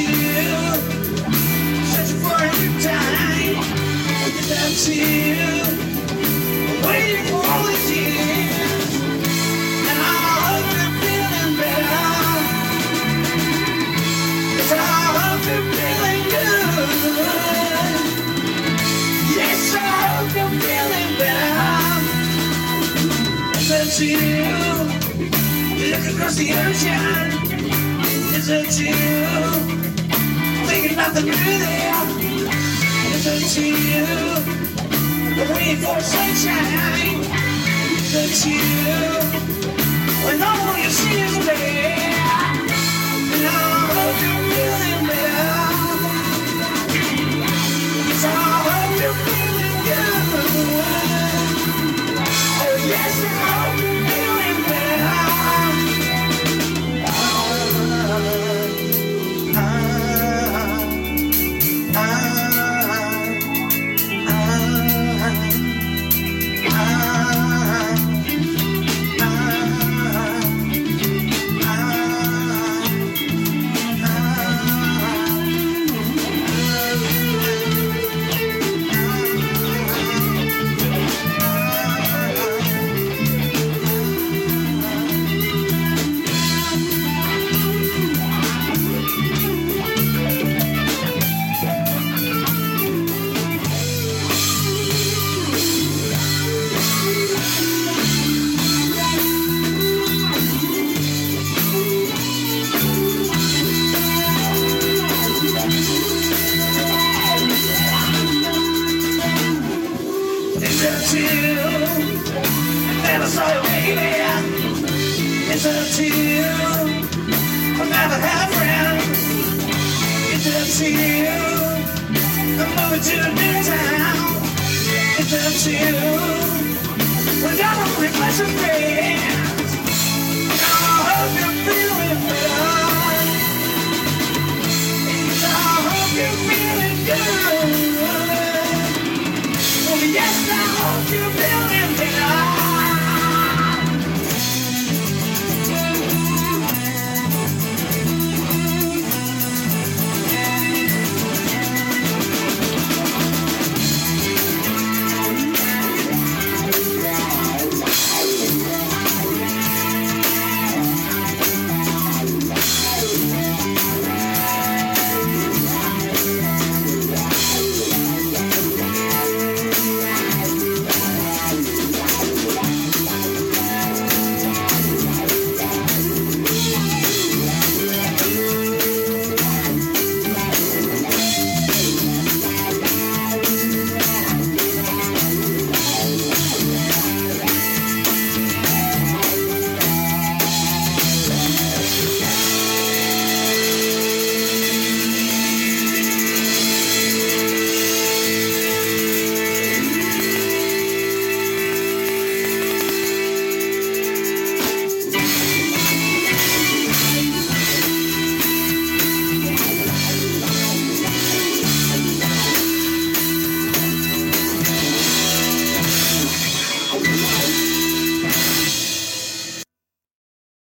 you? Searching for time? Waiting for and I hope you're feeling better. Yes, I hope you're feeling good. Yes, I hope you're feeling better. Look across the ocean. Is that you? Thinking the new there. Is that you? Waiting for sunshine. Is that you? You? Never saw you, baby. Is that you? I never had a friend. Is that you? I'm moving to a new town. Is that you? Well, I don't replace friend. I hope you're feeling better. I hope you're feeling good.